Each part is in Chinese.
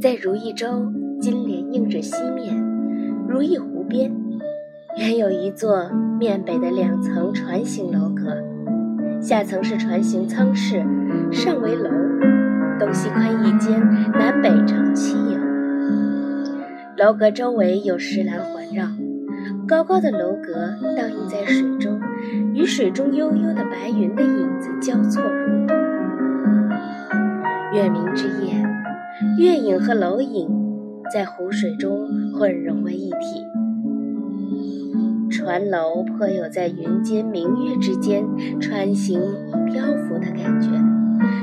在如意洲金莲映着西面，如意湖边，原有一座面北的两层船形楼阁，下层是船形舱室，上为楼，东西宽一间，南北长七有。楼阁周围有石栏环绕，高高的楼阁倒映在水中，与水中悠悠的白云的影子交错。月明之夜，月影和楼影在湖水中混融为一体，船楼颇有在云间明月之间穿行漂浮的感觉，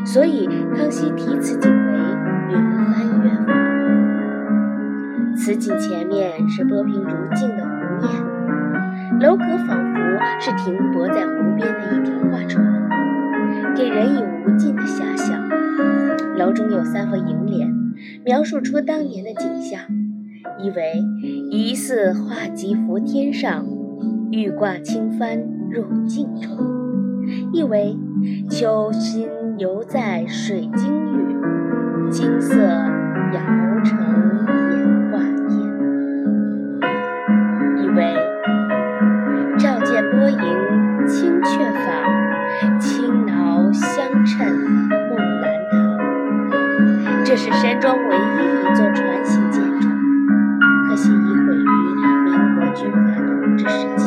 所以康熙题此景为“云帆月坊”。此景前面是波平如镜的湖面，楼阁仿佛是停泊在湖边的一条画船，给人以无尽的遐想。楼中有三幅楹联，描述出当年的景象：意为疑似画吉浮天上，欲挂轻帆入镜中；意为秋心犹在水晶玉，金色摇成。这是山庄唯一一座传奇建筑可惜已毁于民国军阀统治时期。